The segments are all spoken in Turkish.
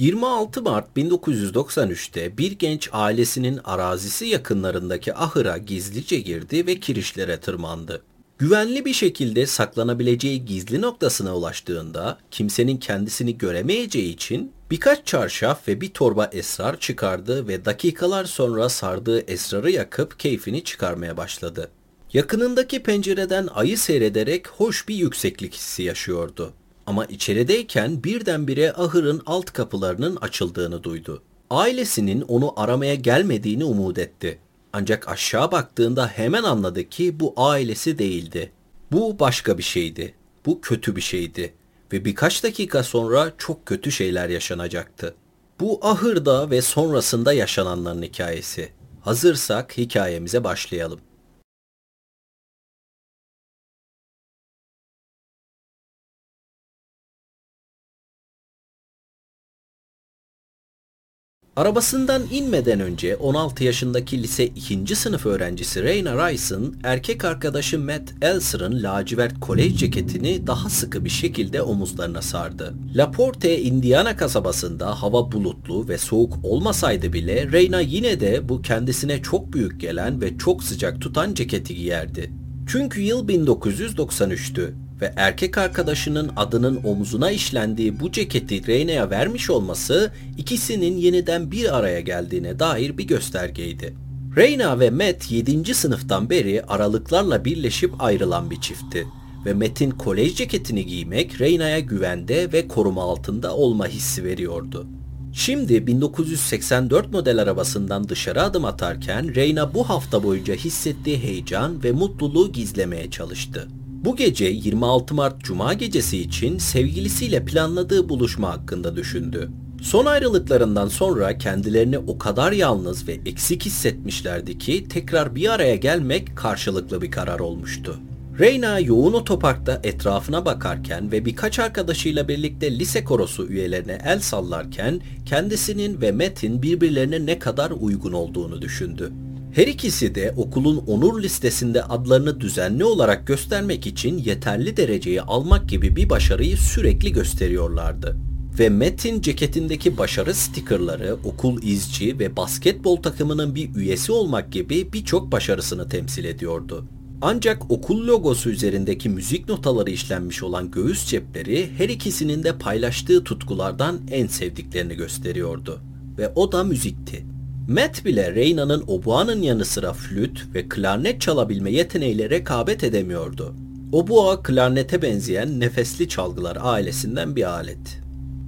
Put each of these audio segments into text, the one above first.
26 Mart 1993'te bir genç ailesinin arazisi yakınlarındaki ahıra gizlice girdi ve kirişlere tırmandı. Güvenli bir şekilde saklanabileceği gizli noktasına ulaştığında kimsenin kendisini göremeyeceği için birkaç çarşaf ve bir torba esrar çıkardı ve dakikalar sonra sardığı esrarı yakıp keyfini çıkarmaya başladı. Yakınındaki pencereden ayı seyrederek hoş bir yükseklik hissi yaşıyordu. Ama içerideyken birdenbire ahırın alt kapılarının açıldığını duydu. Ailesinin onu aramaya gelmediğini umut etti. Ancak aşağı baktığında hemen anladı ki bu ailesi değildi. Bu başka bir şeydi. Bu kötü bir şeydi. Ve birkaç dakika sonra çok kötü şeyler yaşanacaktı. Bu ahırda ve sonrasında yaşananların hikayesi. Hazırsak hikayemize başlayalım. Arabasından inmeden önce 16 yaşındaki lise 2. sınıf öğrencisi Reyna Rice'ın erkek arkadaşı Matt Elser'ın lacivert kolej ceketini daha sıkı bir şekilde omuzlarına sardı. Laporte, Indiana kasabasında hava bulutlu ve soğuk olmasaydı bile Reyna yine de bu kendisine çok büyük gelen ve çok sıcak tutan ceketi giyerdi. Çünkü yıl 1993'tü ve erkek arkadaşının adının omuzuna işlendiği bu ceketi Reyna'ya vermiş olması ikisinin yeniden bir araya geldiğine dair bir göstergeydi. Reyna ve Matt 7. sınıftan beri aralıklarla birleşip ayrılan bir çiftti ve Matt'in kolej ceketini giymek Reyna'ya güvende ve koruma altında olma hissi veriyordu. Şimdi 1984 model arabasından dışarı adım atarken Reyna bu hafta boyunca hissettiği heyecan ve mutluluğu gizlemeye çalıştı. Bu gece 26 Mart Cuma gecesi için sevgilisiyle planladığı buluşma hakkında düşündü. Son ayrılıklarından sonra kendilerini o kadar yalnız ve eksik hissetmişlerdi ki tekrar bir araya gelmek karşılıklı bir karar olmuştu. Reyna yoğun otoparkta etrafına bakarken ve birkaç arkadaşıyla birlikte lise korosu üyelerine el sallarken kendisinin ve Matt'in birbirlerine ne kadar uygun olduğunu düşündü. Her ikisi de okulun onur listesinde adlarını düzenli olarak göstermek için yeterli dereceyi almak gibi bir başarıyı sürekli gösteriyorlardı. Ve Matt'in ceketindeki başarı stikerleri okul izci ve basketbol takımının bir üyesi olmak gibi birçok başarısını temsil ediyordu. Ancak okul logosu üzerindeki müzik notaları işlenmiş olan göğüs cepleri her ikisinin de paylaştığı tutkulardan en sevdiklerini gösteriyordu. Ve o da müzikti. Matt bile Reyna'nın obuanın yanı sıra flüt ve klarnet çalabilme yeteneğiyle rekabet edemiyordu. Obua klarnete benzeyen nefesli çalgılar ailesinden bir alet.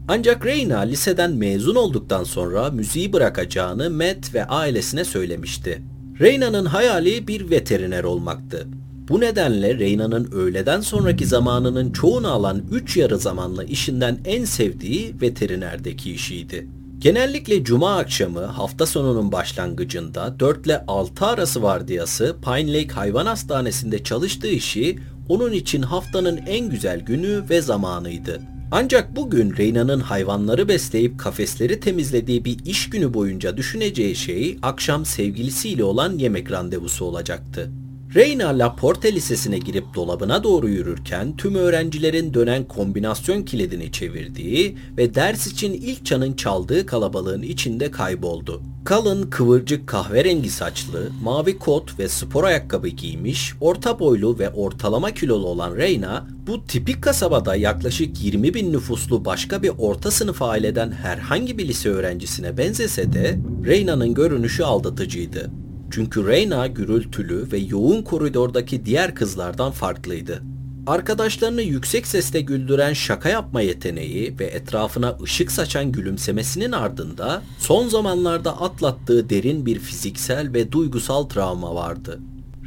Ancak Reyna liseden mezun olduktan sonra müziği bırakacağını Matt ve ailesine söylemişti. Reyna'nın hayali bir veteriner olmaktı. Bu nedenle Reyna'nın öğleden sonraki zamanının çoğunu alan 3 yarı zamanlı işinden en sevdiği veterinerdeki işiydi. Genellikle cuma akşamı hafta sonunun başlangıcında 4 ile 6 arası vardiyası Pine Lake Hayvan Hastanesi'nde çalıştığı işi onun için haftanın en güzel günü ve zamanıydı. Ancak bugün Reyna'nın hayvanları besleyip kafesleri temizlediği bir iş günü boyunca düşüneceği şey akşam sevgilisiyle olan yemek randevusu olacaktı. Reyna Laporte Lisesi'ne girip dolabına doğru yürürken tüm öğrencilerin dönen kombinasyon kilidini çevirdiği ve ders için ilk çanın çaldığı kalabalığın içinde kayboldu. Kalın, kıvırcık kahverengi saçlı, mavi kot ve spor ayakkabı giymiş, orta boylu ve ortalama kilolu olan Reyna, bu tipik kasabada yaklaşık 20 bin nüfuslu başka bir orta sınıf aileden herhangi bir lise öğrencisine benzese de Reyna'nın görünüşü aldatıcıydı. Çünkü Reyna gürültülü ve yoğun koridordaki diğer kızlardan farklıydı. Arkadaşlarını yüksek sesle güldüren şaka yapma yeteneği ve etrafına ışık saçan gülümsemesinin ardında son zamanlarda atlattığı derin bir fiziksel ve duygusal travma vardı.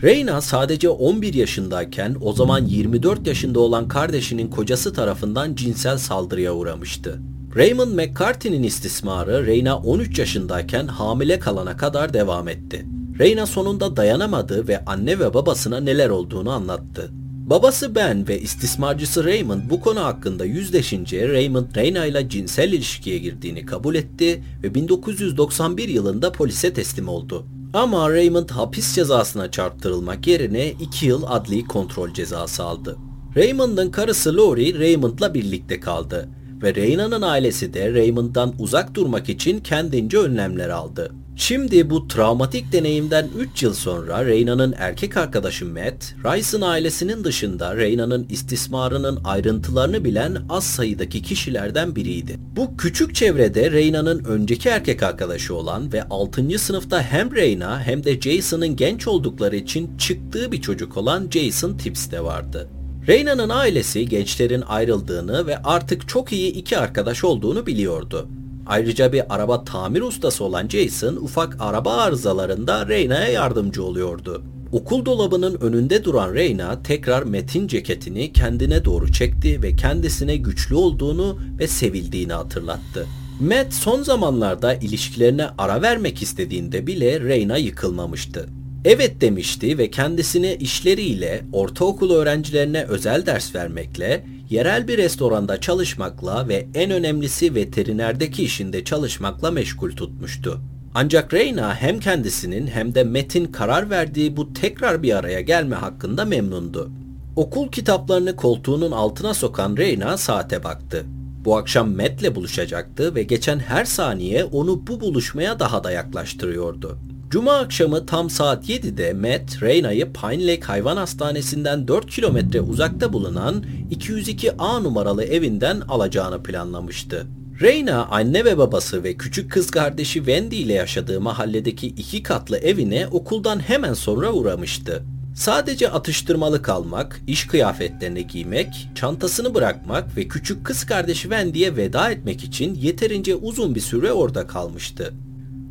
Reyna sadece 11 yaşındayken o zaman 24 yaşında olan kardeşinin kocası tarafından cinsel saldırıya uğramıştı. Raymond McCarthy'nin istismarı Reyna 13 yaşındayken hamile kalana kadar devam etti. Reyna sonunda dayanamadı ve anne ve babasına neler olduğunu anlattı. Babası Ben ve istismarcısı Raymond bu konu hakkında yüzleşince Raymond Reyna ile cinsel ilişkiye girdiğini kabul etti ve 1991 yılında polise teslim oldu. Ama Raymond hapis cezasına çarptırılmak yerine 2 yıl adli kontrol cezası aldı. Raymond'ın karısı Lori Raymond'la birlikte kaldı ve Reyna'nın ailesi de Raymond'dan uzak durmak için kendince önlemler aldı. Şimdi bu travmatik deneyimden 3 yıl sonra Reyna'nın erkek arkadaşı Matt, Rice'ın ailesinin dışında Reyna'nın istismarının ayrıntılarını bilen az sayıdaki kişilerden biriydi. Bu küçük çevrede Reyna'nın önceki erkek arkadaşı olan ve 6. sınıfta hem Reyna hem de Jason'ın genç oldukları için çıktığı bir çocuk olan Jason Tips de vardı. Reyna'nın ailesi gençlerin ayrıldığını ve artık çok iyi iki arkadaş olduğunu biliyordu. Ayrıca bir araba tamir ustası olan Jason ufak araba arızalarında Reyna'ya yardımcı oluyordu. Okul dolabının önünde duran Reyna tekrar Metin ceketini kendine doğru çekti ve kendisine güçlü olduğunu ve sevildiğini hatırlattı. Matt son zamanlarda ilişkilerine ara vermek istediğinde bile Reyna yıkılmamıştı. Evet demişti ve kendisini işleriyle, ortaokul öğrencilerine özel ders vermekle, yerel bir restoranda çalışmakla ve en önemlisi veterinerdeki işinde çalışmakla meşgul tutmuştu. Ancak Reyna hem kendisinin hem de Metin karar verdiği bu tekrar bir araya gelme hakkında memnundu. Okul kitaplarını koltuğunun altına sokan Reyna saate baktı. Bu akşam Matt'le buluşacaktı ve geçen her saniye onu bu buluşmaya daha da yaklaştırıyordu. Cuma akşamı tam saat 7'de Matt, Reyna'yı Pine Lake Hayvan Hastanesi'nden 4 kilometre uzakta bulunan 202A numaralı evinden alacağını planlamıştı. Reyna anne ve babası ve küçük kız kardeşi Wendy ile yaşadığı mahalledeki iki katlı evine okuldan hemen sonra uğramıştı. Sadece atıştırmalık almak, iş kıyafetlerini giymek, çantasını bırakmak ve küçük kız kardeşi Wendy'ye veda etmek için yeterince uzun bir süre orada kalmıştı.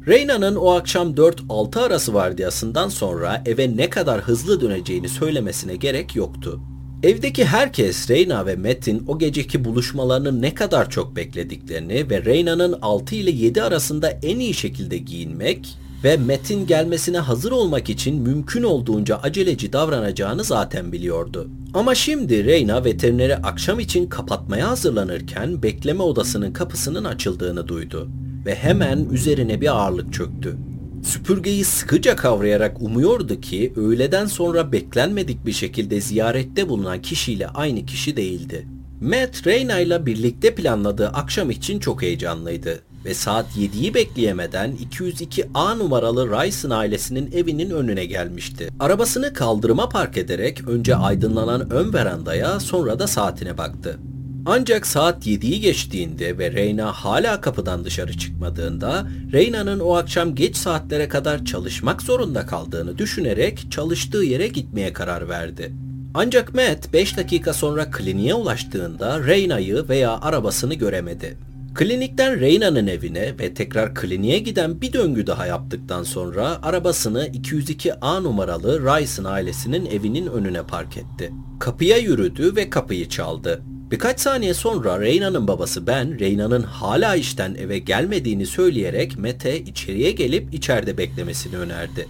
Reyna'nın o akşam 4-6 arası vardiyasından sonra eve ne kadar hızlı döneceğini söylemesine gerek yoktu. Evdeki herkes Reyna ve Matt'in o geceki buluşmalarını ne kadar çok beklediklerini ve Reyna'nın 6 ile 7 arasında en iyi şekilde giyinmek ve Matt'in gelmesine hazır olmak için mümkün olduğunca aceleci davranacağını zaten biliyordu. Ama şimdi Reyna veterineri akşam için kapatmaya hazırlanırken bekleme odasının kapısının açıldığını duydu ve hemen üzerine bir ağırlık çöktü. Süpürgeyi sıkıca kavrayarak umuyordu ki öğleden sonra beklenmedik bir şekilde ziyarette bulunan kişiyle aynı kişi değildi. Matt Reyna ile birlikte planladığı akşam için çok heyecanlıydı ve saat 7'yi bekleyemeden 202A numaralı Rice'ın ailesinin evinin önüne gelmişti. Arabasını kaldırıma park ederek önce aydınlanan ön verandaya sonra da saatine baktı. Ancak saat 7'yi geçtiğinde ve Reyna hala kapıdan dışarı çıkmadığında Reyna'nın o akşam geç saatlere kadar çalışmak zorunda kaldığını düşünerek çalıştığı yere gitmeye karar verdi. Ancak Matt 5 dakika sonra kliniğe ulaştığında Reyna'yı veya arabasını göremedi. Klinikten Reyna'nın evine ve tekrar kliniğe giden bir döngü daha yaptıktan sonra arabasını 202A numaralı Rice'ın ailesinin evinin önüne park etti. Kapıya yürüdü ve kapıyı çaldı. Birkaç saniye sonra Reyna'nın babası Ben, Reyna'nın hala işten eve gelmediğini söyleyerek Matt'e içeriye gelip içeride beklemesini önerdi.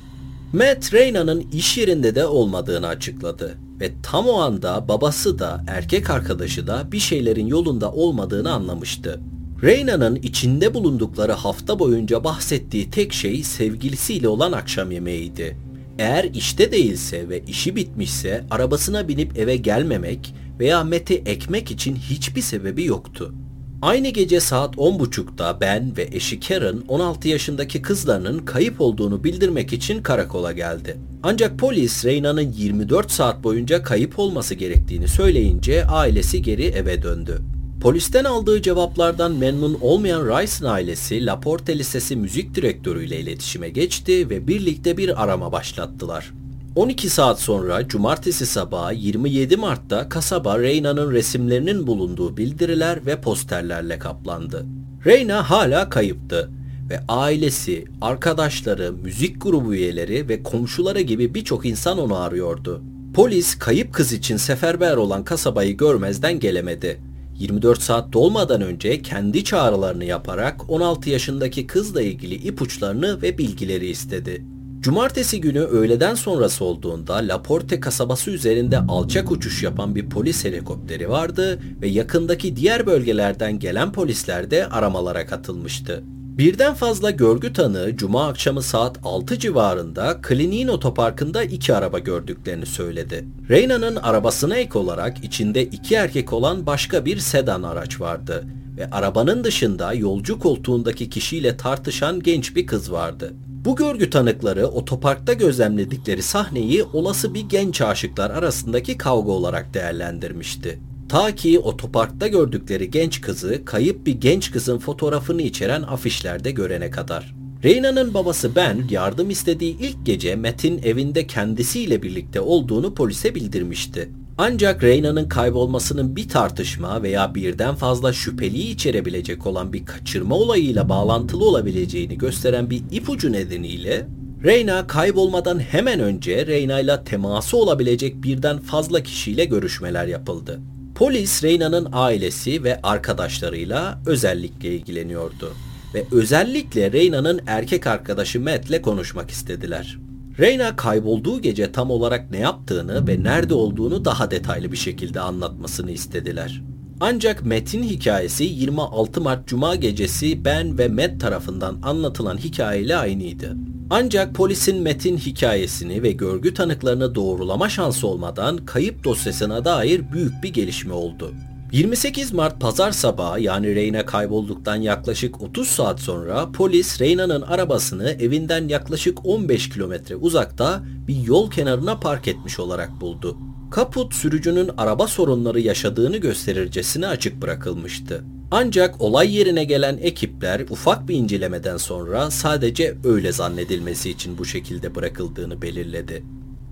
Matt, Reyna'nın iş yerinde de olmadığını açıkladı ve tam o anda babası da erkek arkadaşı da bir şeylerin yolunda olmadığını anlamıştı. Reyna'nın içinde bulundukları hafta boyunca bahsettiği tek şey sevgilisiyle olan akşam yemeğiydi. Eğer işte değilse ve işi bitmişse arabasına binip eve gelmemek veya Mete ekmek için hiçbir sebebi yoktu. Aynı gece saat 10.30'da ben ve eşi Karen 16 yaşındaki kızlarının kayıp olduğunu bildirmek için karakola geldi. Ancak polis Reyna'nın 24 saat boyunca kayıp olması gerektiğini söyleyince ailesi geri eve döndü. Polisten aldığı cevaplardan memnun olmayan Rice'ın ailesi Laporte Lisesi müzik direktörüyle iletişime geçti ve birlikte bir arama başlattılar. 12 saat sonra cumartesi sabahı 27 Mart'ta kasaba Reyna'nın resimlerinin bulunduğu bildiriler ve posterlerle kaplandı. Reyna hala kayıptı ve ailesi, arkadaşları, müzik grubu üyeleri ve komşuları gibi birçok insan onu arıyordu. Polis kayıp kız için seferber olan kasabayı görmezden gelemedi. 24 saat dolmadan önce kendi çağrılarını yaparak 16 yaşındaki kızla ilgili ipuçlarını ve bilgileri istedi. Cumartesi günü öğleden sonrası olduğunda Laporte kasabası üzerinde alçak uçuş yapan bir polis helikopteri vardı ve yakındaki diğer bölgelerden gelen polisler de aramalara katılmıştı. Birden fazla görgü tanığı cuma akşamı saat 6 civarında kliniğin otoparkında iki araba gördüklerini söyledi. Reyna'nın arabasına ek olarak içinde iki erkek olan başka bir sedan araç vardı ve arabanın dışında yolcu koltuğundaki kişiyle tartışan genç bir kız vardı. Bu görgü tanıkları otoparkta gözlemledikleri sahneyi olası bir genç aşıklar arasındaki kavga olarak değerlendirmişti. Ta ki otoparkta gördükleri genç kızı kayıp bir genç kızın fotoğrafını içeren afişlerde görene kadar. Reyna'nın babası Ben yardım istediği ilk gece Matt'in evinde kendisiyle birlikte olduğunu polise bildirmişti. Ancak Reyna'nın kaybolmasının bir tartışma veya birden fazla şüpheliyi içerebilecek olan bir kaçırma olayıyla bağlantılı olabileceğini gösteren bir ipucu nedeniyle Reyna kaybolmadan hemen önce Reyna ile teması olabilecek birden fazla kişiyle görüşmeler yapıldı. Polis Reyna'nın ailesi ve arkadaşlarıyla özellikle ilgileniyordu ve özellikle Reyna'nın erkek arkadaşı Matt'le konuşmak istediler. Reyna kaybolduğu gece tam olarak ne yaptığını ve nerede olduğunu daha detaylı bir şekilde anlatmasını istediler. Ancak Matt'in hikayesi 26 Mart Cuma gecesi Ben ve Matt tarafından anlatılan hikayeyle aynıydı. Ancak polisin Matt'in hikayesini ve görgü tanıklarını doğrulama şansı olmadan kayıp dosyasına dair büyük bir gelişme oldu. 28 Mart pazar sabahı yani Reyna kaybolduktan yaklaşık 30 saat sonra polis Reyna'nın arabasını evinden yaklaşık 15 kilometre uzakta bir yol kenarına park etmiş olarak buldu. Kaput sürücünün araba sorunları yaşadığını gösterircesine açık bırakılmıştı. Ancak olay yerine gelen ekipler ufak bir incelemeden sonra sadece öyle zannedilmesi için bu şekilde bırakıldığını belirledi.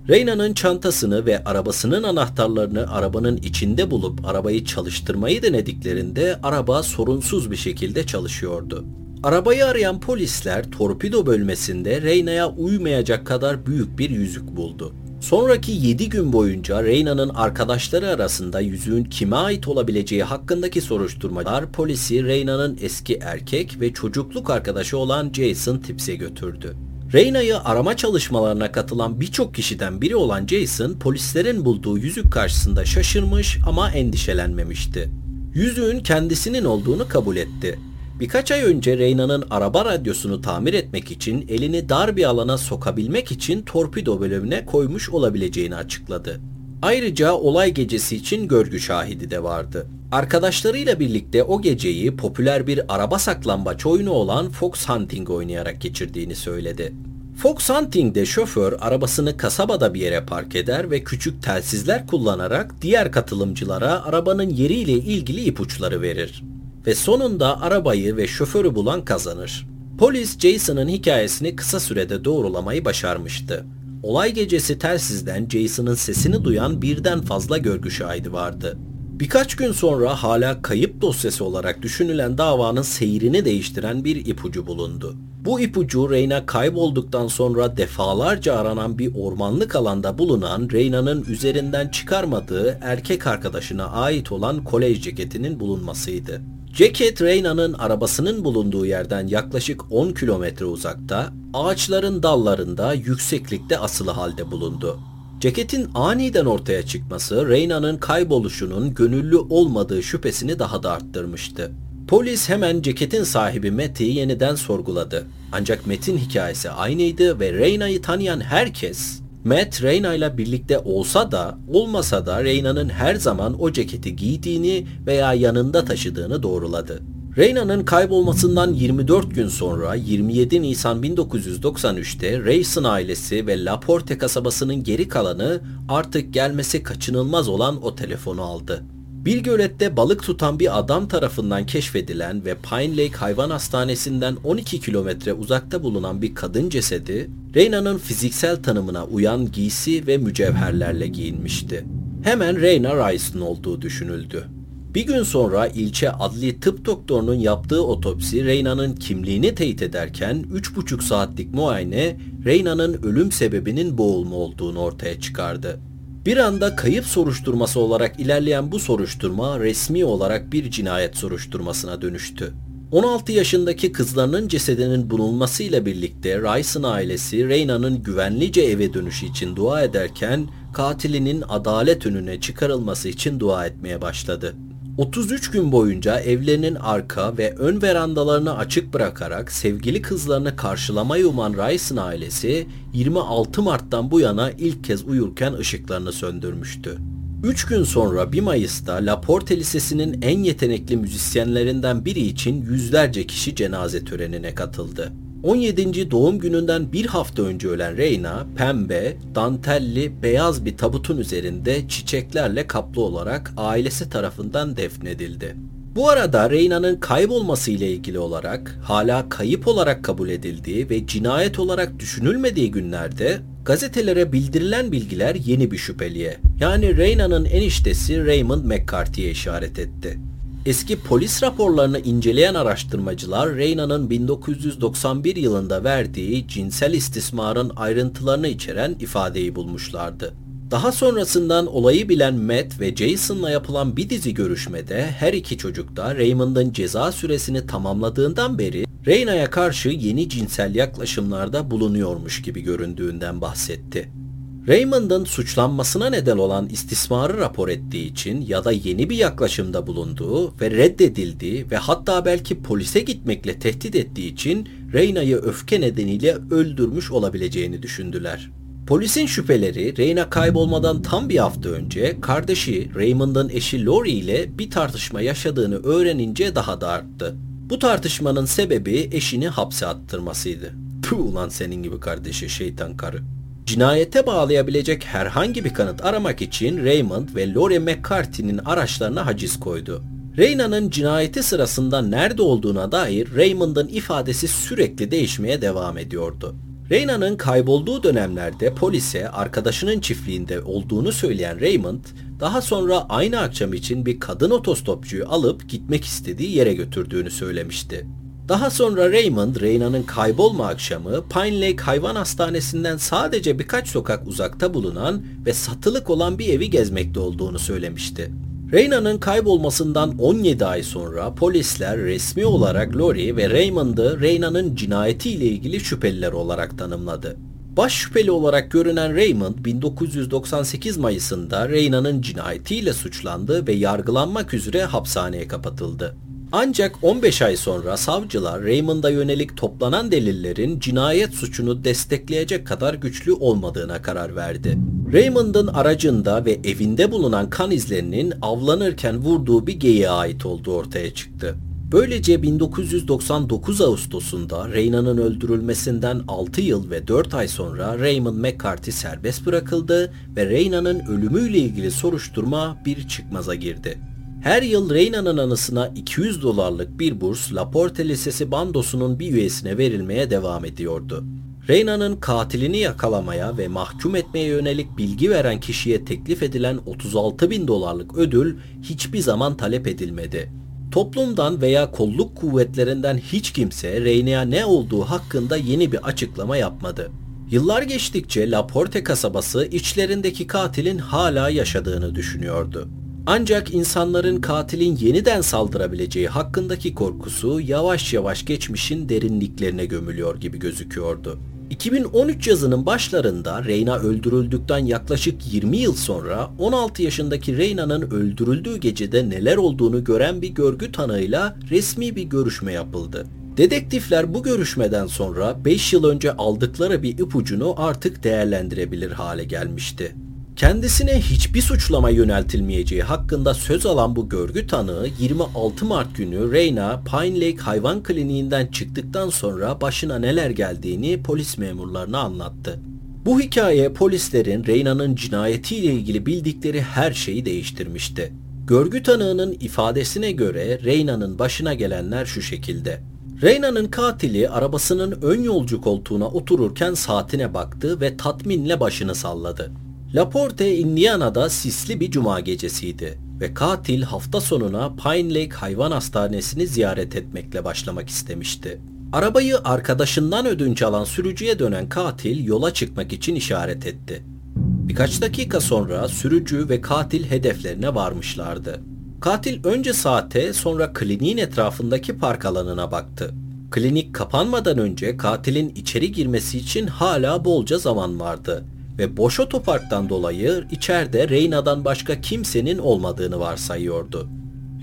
Reyna'nın çantasını ve arabasının anahtarlarını arabanın içinde bulup arabayı çalıştırmayı denediklerinde araba sorunsuz bir şekilde çalışıyordu. Arabayı arayan polisler torpido bölmesinde Reyna'ya uymayacak kadar büyük bir yüzük buldu. Sonraki 7 gün boyunca Reyna'nın arkadaşları arasında yüzüğün kime ait olabileceği hakkındaki soruşturmalar polisi Reyna'nın eski erkek ve çocukluk arkadaşı olan Jason Tipps'e götürdü. Reyna'yı arama çalışmalarına katılan birçok kişiden biri olan Jason polislerin bulduğu yüzük karşısında şaşırmış ama endişelenmemişti. Yüzüğün kendisinin olduğunu kabul etti. Birkaç ay önce Reyna'nın araba radyosunu tamir etmek için elini dar bir alana sokabilmek için torpido bölümüne koymuş olabileceğini açıkladı. Ayrıca olay gecesi için görgü şahidi de vardı. Arkadaşlarıyla birlikte o geceyi popüler bir araba saklambaç oyunu olan Fox Hunting oynayarak geçirdiğini söyledi. Fox Hunting'de şoför arabasını kasabada bir yere park eder ve küçük telsizler kullanarak diğer katılımcılara arabanın yeriyle ilgili ipuçları verir. Ve sonunda arabayı ve şoförü bulan kazanır. Polis Jason'ın hikayesini kısa sürede doğrulamayı başarmıştı. Olay gecesi telsizden Jason'ın sesini duyan birden fazla görgü şahidi vardı. Birkaç gün sonra hala kayıp dosyası olarak düşünülen davanın seyrini değiştiren bir ipucu bulundu. Bu ipucu Reyna kaybolduktan sonra defalarca aranan bir ormanlık alanda bulunan Reyna'nın üzerinden çıkarmadığı erkek arkadaşına ait olan kolej ceketinin bulunmasıydı. Ceket Reyna'nın arabasının bulunduğu yerden yaklaşık 10 kilometre uzakta, ağaçların dallarında yükseklikte asılı halde bulundu. Ceketin aniden ortaya çıkması Reyna'nın kayboluşunun gönüllü olmadığı şüphesini daha da arttırmıştı. Polis hemen ceketin sahibi Matt'i yeniden sorguladı. Ancak Matt'in hikayesi aynıydı ve Reyna'yı tanıyan herkes Matt Reyna ile birlikte olsa da olmasa da Reyna'nın her zaman o ceketi giydiğini veya yanında taşıdığını doğruladı. Reyna'nın kaybolmasından 24 gün sonra 27 Nisan 1993'te Rayson ailesi ve Laporte kasabasının geri kalanı artık gelmesi kaçınılmaz olan o telefonu aldı. Bir gölette balık tutan bir adam tarafından keşfedilen ve Pine Lake Hayvan Hastanesi'nden 12 kilometre uzakta bulunan bir kadın cesedi, Reyna'nın fiziksel tanımına uyan giysi ve mücevherlerle giyinmişti. Hemen Reyna Rice'ın olduğu düşünüldü. Bir gün sonra ilçe adli tıp doktorunun yaptığı otopsi Reyna'nın kimliğini teyit ederken 3,5 saatlik muayene Reyna'nın ölüm sebebinin boğulma olduğunu ortaya çıkardı. Bir anda kayıp soruşturması olarak ilerleyen bu soruşturma resmi olarak bir cinayet soruşturmasına dönüştü. 16 yaşındaki kızlarının cesedinin bulunmasıyla birlikte Rice'ın ailesi Reyna'nın güvenlice eve dönüşü için dua ederken katilinin adalet önüne çıkarılması için dua etmeye başladı. 33 gün boyunca evlerinin arka ve ön verandalarını açık bırakarak sevgili kızlarını karşılamayı uman Rice'ın ailesi 26 Mart'tan bu yana ilk kez uyurken ışıklarını söndürmüştü. Üç gün sonra 1 Mayıs'ta Laporte Lisesi'nin en yetenekli müzisyenlerinden biri için yüzlerce kişi cenaze törenine katıldı. 17. doğum gününden bir hafta önce ölen Reyna, pembe, dantelli, beyaz bir tabutun üzerinde çiçeklerle kaplı olarak ailesi tarafından defnedildi. Bu arada Reyna'nın kaybolması ile ilgili olarak hala kayıp olarak kabul edildiği ve cinayet olarak düşünülmediği günlerde gazetelere bildirilen bilgiler yeni bir şüpheliye yani Reyna'nın eniştesi Raymond McCarthy'ye işaret etti. Eski polis raporlarını inceleyen araştırmacılar Reyna'nın 1991 yılında verdiği cinsel istismarın ayrıntılarını içeren ifadeyi bulmuşlardı. Daha sonrasından olayı bilen Matt ve Jason'la yapılan bir dizi görüşmede her iki çocuk da Raymond'ın ceza süresini tamamladığından beri Reyna'ya karşı yeni cinsel yaklaşımlarda bulunuyormuş gibi göründüğünden bahsetti. Raymond'ın suçlanmasına neden olan istismarı rapor ettiği için ya da yeni bir yaklaşımda bulunduğu ve reddedildiği ve hatta belki polise gitmekle tehdit ettiği için Reyna'yı öfke nedeniyle öldürmüş olabileceğini düşündüler. Polisin şüpheleri Reyna kaybolmadan tam bir hafta önce kardeşi Raymond'ın eşi Lori ile bir tartışma yaşadığını öğrenince daha da arttı. Bu tartışmanın sebebi eşini hapse attırmasıydı. Puh ulan senin gibi kardeşi şeytan karı. Cinayete bağlayabilecek herhangi bir kanıt aramak için Raymond ve Lori McCarthy'nin araçlarına haciz koydu. Reyna'nın cinayeti sırasında nerede olduğuna dair Raymond'ın ifadesi sürekli değişmeye devam ediyordu. Reyna'nın kaybolduğu dönemlerde polise arkadaşının çiftliğinde olduğunu söyleyen Raymond, daha sonra aynı akşam için bir kadın otostopçuyu alıp gitmek istediği yere götürdüğünü söylemişti. Daha sonra Raymond, Reyna'nın kaybolma akşamı Pine Lake Hayvan Hastanesi'nden sadece birkaç sokak uzakta bulunan ve satılık olan bir evi gezmekte olduğunu söylemişti. Reyna'nın kaybolmasından 17 ay sonra polisler resmi olarak Lori ve Raymond'ı Reyna'nın cinayetiyle ilgili şüpheliler olarak tanımladı. Baş şüpheli olarak görünen Raymond 1998 Mayıs'ında Reyna'nın cinayetiyle suçlandı ve yargılanmak üzere hapishaneye kapatıldı. Ancak 15 ay sonra savcılar Raymond'a yönelik toplanan delillerin cinayet suçunu destekleyecek kadar güçlü olmadığına karar verdi. Raymond'ın aracında ve evinde bulunan kan izlerinin avlanırken vurduğu bir geyiğe ait olduğu ortaya çıktı. Böylece 1999 Ağustos'unda Reyna'nın öldürülmesinden 6 yıl ve 4 ay sonra Raymond McCarthy serbest bırakıldı ve Reyna'nın ölümüyle ilgili soruşturma bir çıkmaza girdi. Her yıl Reyna'nın anısına 200 dolarlık bir burs Laporte Lisesi bandosunun bir üyesine verilmeye devam ediyordu. Reyna'nın katilini yakalamaya ve mahkum etmeye yönelik bilgi veren kişiye teklif edilen 36 bin dolarlık ödül hiçbir zaman talep edilmedi. Toplumdan veya kolluk kuvvetlerinden hiç kimse Reyna'ya ne olduğu hakkında yeni bir açıklama yapmadı. Yıllar geçtikçe Laporte kasabası içlerindeki katilin hala yaşadığını düşünüyordu. Ancak insanların katilin yeniden saldırabileceği hakkındaki korkusu yavaş yavaş geçmişin derinliklerine gömülüyor gibi gözüküyordu. 2013 yazının başlarında Reyna öldürüldükten yaklaşık 20 yıl sonra 16 yaşındaki Reyna'nın öldürüldüğü gecede neler olduğunu gören bir görgü tanığıyla resmi bir görüşme yapıldı. Dedektifler bu görüşmeden sonra 5 yıl önce aldıkları bir ipucunu artık değerlendirebilir hale gelmişti. Kendisine hiçbir suçlama yöneltilmeyeceği hakkında söz alan bu görgü tanığı 26 Mart günü Reyna Pine Lake Hayvan Kliniğinden çıktıktan sonra başına neler geldiğini polis memurlarına anlattı. Bu hikaye polislerin Reyna'nın cinayetiyle ilgili bildikleri her şeyi değiştirmişti. Görgü tanığının ifadesine göre Reyna'nın başına gelenler şu şekilde. Reyna'nın katili arabasının ön yolcu koltuğuna otururken saatine baktı ve tatminle başını salladı. Laporte, Indiana'da sisli bir cuma gecesiydi ve katil hafta sonuna Pine Lake Hayvan Hastanesi'ni ziyaret etmekle başlamak istemişti. Arabayı arkadaşından ödünç alan sürücüye dönen katil yola çıkmak için işaret etti. Birkaç dakika sonra sürücü ve katil hedeflerine varmışlardı. Katil önce saate sonra kliniğin etrafındaki park alanına baktı. Klinik kapanmadan önce katilin içeri girmesi için hala bolca zaman vardı ve boş otoparktan dolayı içeride Reyna'dan başka kimsenin olmadığını varsayıyordu.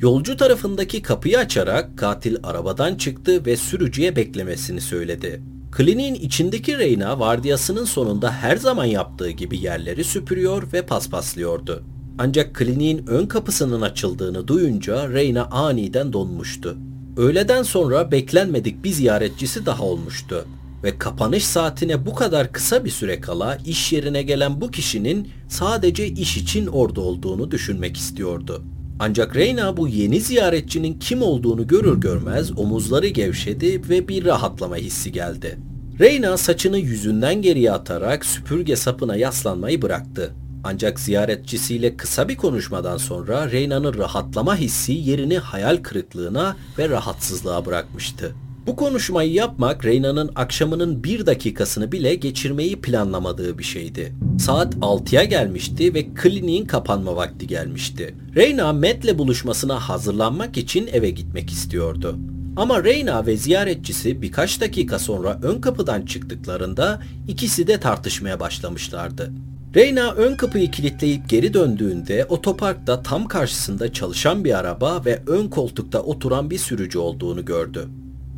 Yolcu tarafındaki kapıyı açarak katil arabadan çıktı ve sürücüye beklemesini söyledi. Kliniğin içindeki Reyna vardiyasının sonunda her zaman yaptığı gibi yerleri süpürüyor ve paspaslıyordu. Ancak kliniğin ön kapısının açıldığını duyunca Reyna aniden donmuştu. Öğleden sonra beklenmedik bir ziyaretçisi daha olmuştu ve kapanış saatine bu kadar kısa bir süre kala iş yerine gelen bu kişinin sadece iş için orada olduğunu düşünmek istiyordu. Ancak Reyna bu yeni ziyaretçinin kim olduğunu görür görmez omuzları gevşedi ve bir rahatlama hissi geldi. Reyna saçını yüzünden geriye atarak süpürge sapına yaslanmayı bıraktı. Ancak ziyaretçisiyle kısa bir konuşmadan sonra Reyna'nın rahatlama hissi yerini hayal kırıklığına ve rahatsızlığa bırakmıştı. Bu konuşmayı yapmak Reyna'nın akşamının bir dakikasını bile geçirmeyi planlamadığı bir şeydi. Saat 6'ya gelmişti ve kliniğin kapanma vakti gelmişti. Reyna Matt'le buluşmasına hazırlanmak için eve gitmek istiyordu. Ama Reyna ve ziyaretçisi birkaç dakika sonra ön kapıdan çıktıklarında ikisi de tartışmaya başlamışlardı. Reyna ön kapıyı kilitleyip geri döndüğünde otoparkta tam karşısında çalışan bir araba ve ön koltukta oturan bir sürücü olduğunu gördü.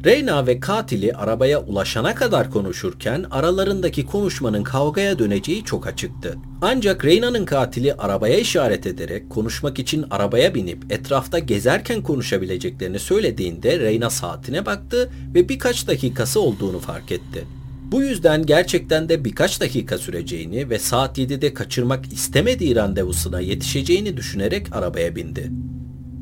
Reyna ve katili arabaya ulaşana kadar konuşurken aralarındaki konuşmanın kavgaya döneceği çok açıktı. Ancak Reyna'nın katili arabaya işaret ederek konuşmak için arabaya binip etrafta gezerken konuşabileceklerini söylediğinde Reyna saatine baktı ve birkaç dakikası olduğunu fark etti. Bu yüzden gerçekten de birkaç dakika süreceğini ve saat 7'de kaçırmak istemediği randevusuna yetişeceğini düşünerek arabaya bindi.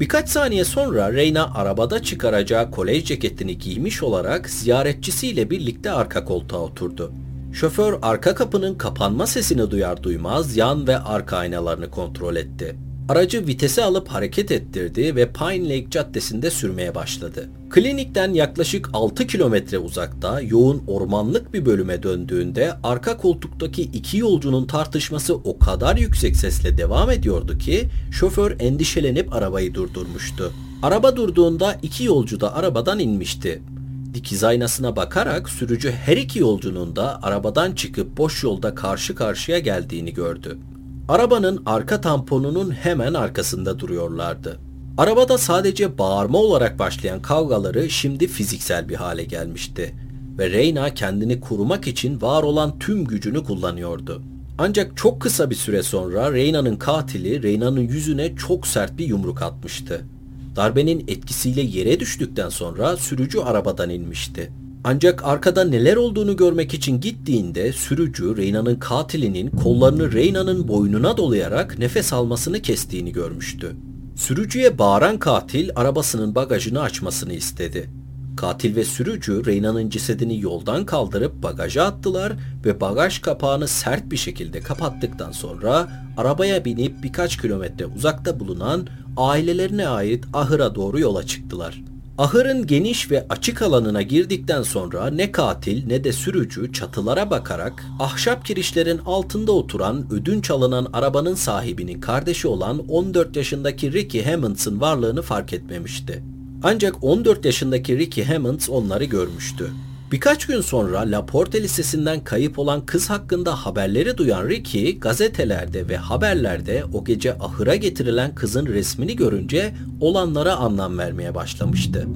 Birkaç saniye sonra Reyna arabada çıkaracağı kolej ceketini giymiş olarak ziyaretçisiyle birlikte arka koltuğa oturdu. Şoför arka kapının kapanma sesini duyar duymaz yan ve arka aynalarını kontrol etti. Aracı vitese alıp hareket ettirdi ve Pine Lake Caddesi'nde sürmeye başladı. Klinikten yaklaşık 6 kilometre uzakta yoğun ormanlık bir bölüme döndüğünde arka koltuktaki iki yolcunun tartışması o kadar yüksek sesle devam ediyordu ki şoför endişelenip arabayı durdurmuştu. Araba durduğunda iki yolcu da arabadan inmişti. Dikiz aynasına bakarak sürücü her iki yolcunun da arabadan çıkıp boş yolda karşı karşıya geldiğini gördü. Arabanın arka tamponunun hemen arkasında duruyorlardı. Arabada sadece bağırma olarak başlayan kavgaları şimdi fiziksel bir hale gelmişti ve Reyna kendini korumak için var olan tüm gücünü kullanıyordu. Ancak çok kısa bir süre sonra Reyna'nın katili Reyna'nın yüzüne çok sert bir yumruk atmıştı. Darbenin etkisiyle yere düştükten sonra sürücü arabadan inmişti. Ancak arkada neler olduğunu görmek için gittiğinde sürücü Reyna'nın katilinin kollarını Reyna'nın boynuna dolayarak nefes almasını kestiğini görmüştü. Sürücüye bağıran katil arabasının bagajını açmasını istedi. Katil ve sürücü Reyna'nın cesedini yoldan kaldırıp bagaja attılar ve bagaj kapağını sert bir şekilde kapattıktan sonra arabaya binip birkaç kilometre uzakta bulunan ailelerine ait ahıra doğru yola çıktılar. Ahırın geniş ve açık alanına girdikten sonra ne katil ne de sürücü çatılara bakarak ahşap kirişlerin altında oturan ödünç alınan arabanın sahibinin kardeşi olan 14 yaşındaki Ricky Hammonds'ın varlığını fark etmemişti. Ancak 14 yaşındaki Ricky Hammonds onları görmüştü. Birkaç gün sonra Laporte Lisesi'nden kayıp olan kız hakkında haberleri duyan Ricky gazetelerde ve haberlerde o gece ahıra getirilen kızın resmini görünce olanlara anlam vermeye başlamıştı.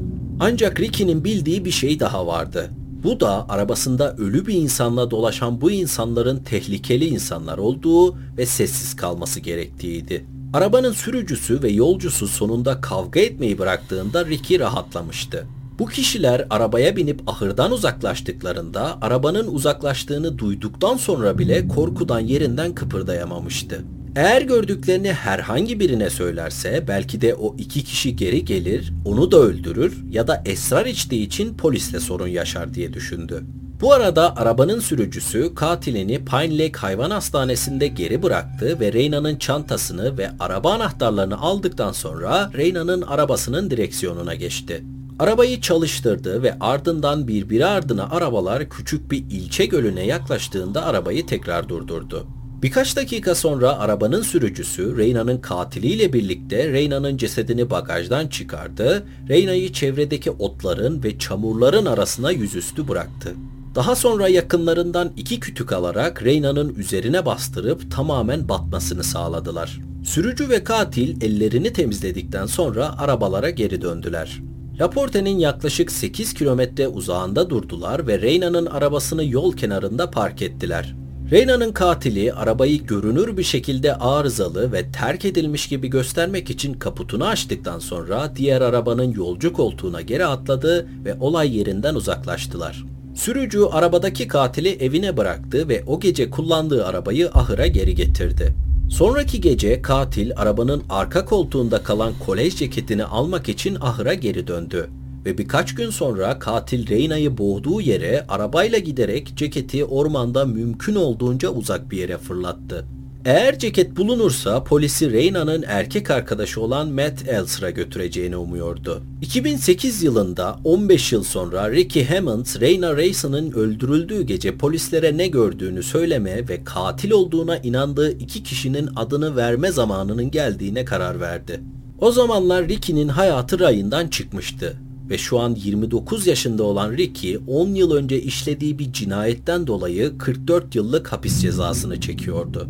Ancak Ricky'nin bildiği bir şey daha vardı. Bu da arabasında ölü bir insanla dolaşan bu insanların tehlikeli insanlar olduğu ve sessiz kalması gerektiğiydi. Arabanın sürücüsü ve yolcusu sonunda kavga etmeyi bıraktığında Ricky rahatlamıştı. Bu kişiler arabaya binip ahırdan uzaklaştıklarında arabanın uzaklaştığını duyduktan sonra bile korkudan yerinden kıpırdayamamıştı. Eğer gördüklerini herhangi birine söylerse belki de o iki kişi geri gelir, onu da öldürür ya da esrar içtiği için polisle sorun yaşar diye düşündü. Bu arada arabanın sürücüsü katilini Pine Lake Hayvan Hastanesi'nde geri bıraktı ve Reyna'nın çantasını ve araba anahtarlarını aldıktan sonra Reyna'nın arabasının direksiyonuna geçti. Arabayı çalıştırdı ve ardından birbiri ardına arabalar küçük bir ilçe gölüne yaklaştığında arabayı tekrar durdurdu. Birkaç dakika sonra arabanın sürücüsü Reyna'nın katiliyle birlikte Reyna'nın cesedini bagajdan çıkardı, Reyna'yı çevredeki otların ve çamurların arasına yüzüstü bıraktı. Daha sonra yakınlarından iki kütük alarak Reyna'nın üzerine bastırıp tamamen batmasını sağladılar. Sürücü ve katil ellerini temizledikten sonra arabalara geri döndüler. Laporte'nin yaklaşık 8 kilometre uzağında durdular ve Reyna'nın arabasını yol kenarında park ettiler. Reyna'nın katili arabayı görünür bir şekilde arızalı ve terk edilmiş gibi göstermek için kaputunu açtıktan sonra diğer arabanın yolcu koltuğuna geri atladı ve olay yerinden uzaklaştılar. Sürücü arabadaki katili evine bıraktı ve o gece kullandığı arabayı ahıra geri getirdi. Sonraki gece katil arabanın arka koltuğunda kalan kolej ceketini almak için ahıra geri döndü ve birkaç gün sonra katil Reyna'yı boğduğu yere arabayla giderek ceketi ormanda mümkün olduğunca uzak bir yere fırlattı. Eğer ceket bulunursa polisi Reyna'nın erkek arkadaşı olan Matt Elsra götüreceğini umuyordu. 2008 yılında 15 yıl sonra Ricky Hammond, Reyna Rayson'ın öldürüldüğü gece polislere ne gördüğünü söyleme ve katil olduğuna inandığı iki kişinin adını verme zamanının geldiğine karar verdi. O zamanlar Ricky'nin hayatı rayından çıkmıştı ve şu an 29 yaşında olan Ricky 10 yıl önce işlediği bir cinayetten dolayı 44 yıllık hapis cezasını çekiyordu.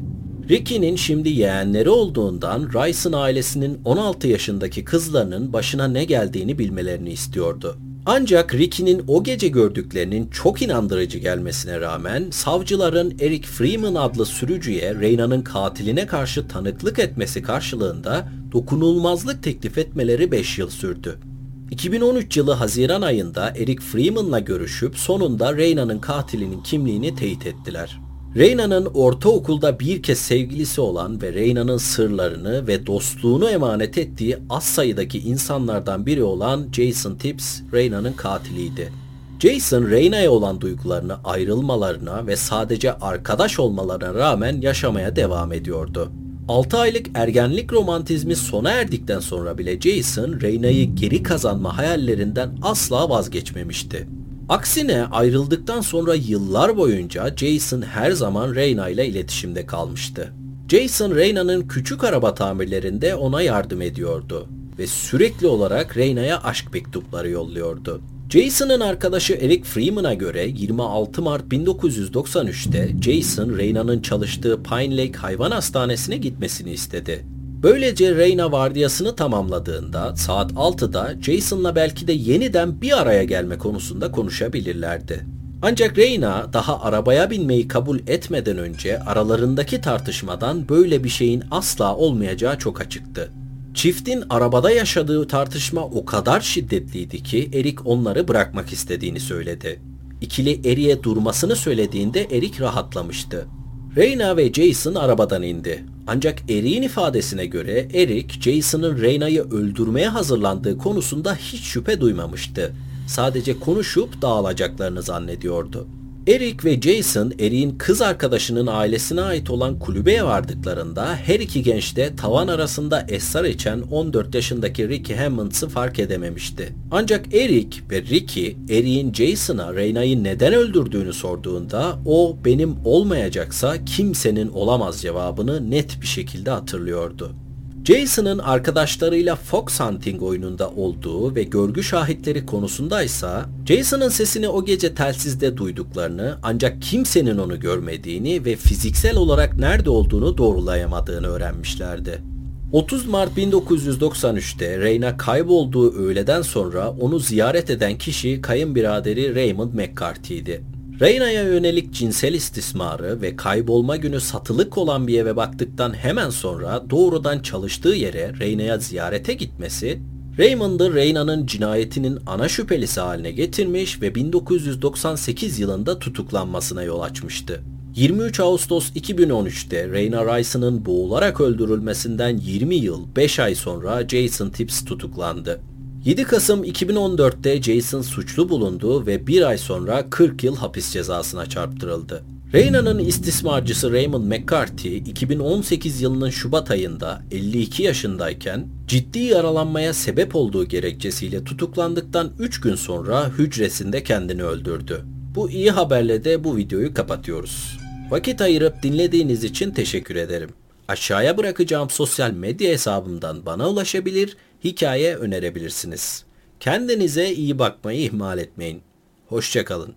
Ricky'nin şimdi yeğenleri olduğundan Rice'ın ailesinin 16 yaşındaki kızlarının başına ne geldiğini bilmelerini istiyordu. Ancak Ricky'nin o gece gördüklerinin çok inandırıcı gelmesine rağmen savcıların Eric Freeman adlı sürücüye Reyna'nın katiline karşı tanıklık etmesi karşılığında dokunulmazlık teklif etmeleri 5 yıl sürdü. 2013 yılı Haziran ayında Eric Freeman'la görüşüp sonunda Reyna'nın katilinin kimliğini teyit ettiler. Reyna'nın ortaokulda bir kez sevgilisi olan ve Reyna'nın sırlarını ve dostluğunu emanet ettiği az sayıdaki insanlardan biri olan Jason Tips, Reyna'nın katiliydi. Jason, Reyna'ya olan duygularını ayrılmalarına ve sadece arkadaş olmalarına rağmen yaşamaya devam ediyordu. 6 aylık ergenlik romantizmi sona erdikten sonra bile Jason, Reyna'yı geri kazanma hayallerinden asla vazgeçmemişti. Aksine ayrıldıktan sonra yıllar boyunca Jason her zaman Reyna ile iletişimde kalmıştı. Jason Reyna'nın küçük araba tamirlerinde ona yardım ediyordu ve sürekli olarak Reyna'ya aşk mektupları yolluyordu. Jason'ın arkadaşı Eric Freeman'a göre 26 Mart 1993'te Jason Reyna'nın çalıştığı Pine Lake Hayvan Hastanesi'ne gitmesini istedi. Böylece Reyna vardiyasını tamamladığında saat 6'da Jason'la belki de yeniden bir araya gelme konusunda konuşabilirlerdi. Ancak Reyna daha arabaya binmeyi kabul etmeden önce aralarındaki tartışmadan böyle bir şeyin asla olmayacağı çok açıktı. Çiftin arabada yaşadığı tartışma o kadar şiddetliydi ki Erik onları bırakmak istediğini söyledi. İkili Erik'e durmasını söylediğinde Erik rahatlamıştı. Reyna ve Jason arabadan indi. Ancak Erik'in ifadesine göre Erik, Jason'ın Reyna'yı öldürmeye hazırlandığı konusunda hiç şüphe duymamıştı. Sadece konuşup dağılacaklarını zannediyordu. Eric ve Jason, Eric'in kız arkadaşının ailesine ait olan kulübeye vardıklarında her iki genç de tavan arasında esrar içen 14 yaşındaki Ricky Hammonds'ı fark edememişti. Ancak Eric ve Ricky, Eric'in Jason'a Reyna'yı neden öldürdüğünü sorduğunda o benim olmayacaksa kimsenin olamaz cevabını net bir şekilde hatırlıyordu. Jason'ın arkadaşlarıyla Fox Hunting oyununda olduğu ve görgü şahitleri konusundaysa Jason'ın sesini o gece telsizde duyduklarını ancak kimsenin onu görmediğini ve fiziksel olarak nerede olduğunu doğrulayamadığını öğrenmişlerdi. 30 Mart 1993'te Reyna kaybolduğu öğleden sonra onu ziyaret eden kişi kayınbiraderi Raymond McCarthy'ydi. Reyna'ya yönelik cinsel istismarı ve kaybolma günü satılık olan bir eve baktıktan hemen sonra doğrudan çalıştığı yere Reyna'ya ziyarete gitmesi, Raymond'ı Reyna'nın cinayetinin ana şüphelisi haline getirmiş ve 1998 yılında tutuklanmasına yol açmıştı. 23 Ağustos 2013'te Reyna Rice'ın boğularak öldürülmesinden 20 yıl 5 ay sonra Jason Tips tutuklandı. 7 Kasım 2014'te Jason suçlu bulundu ve bir ay sonra 40 yıl hapis cezasına çarptırıldı. Reyna'nın istismarcısı Raymond McCarthy 2018 yılının Şubat ayında 52 yaşındayken ciddi yaralanmaya sebep olduğu gerekçesiyle tutuklandıktan 3 gün sonra hücresinde kendini öldürdü. Bu iyi haberle de bu videoyu kapatıyoruz. Vakit ayırıp dinlediğiniz için teşekkür ederim. Aşağıya bırakacağım sosyal medya hesabımdan bana ulaşabilir, hikaye önerebilirsiniz. Kendinize iyi bakmayı ihmal etmeyin. Hoşçakalın.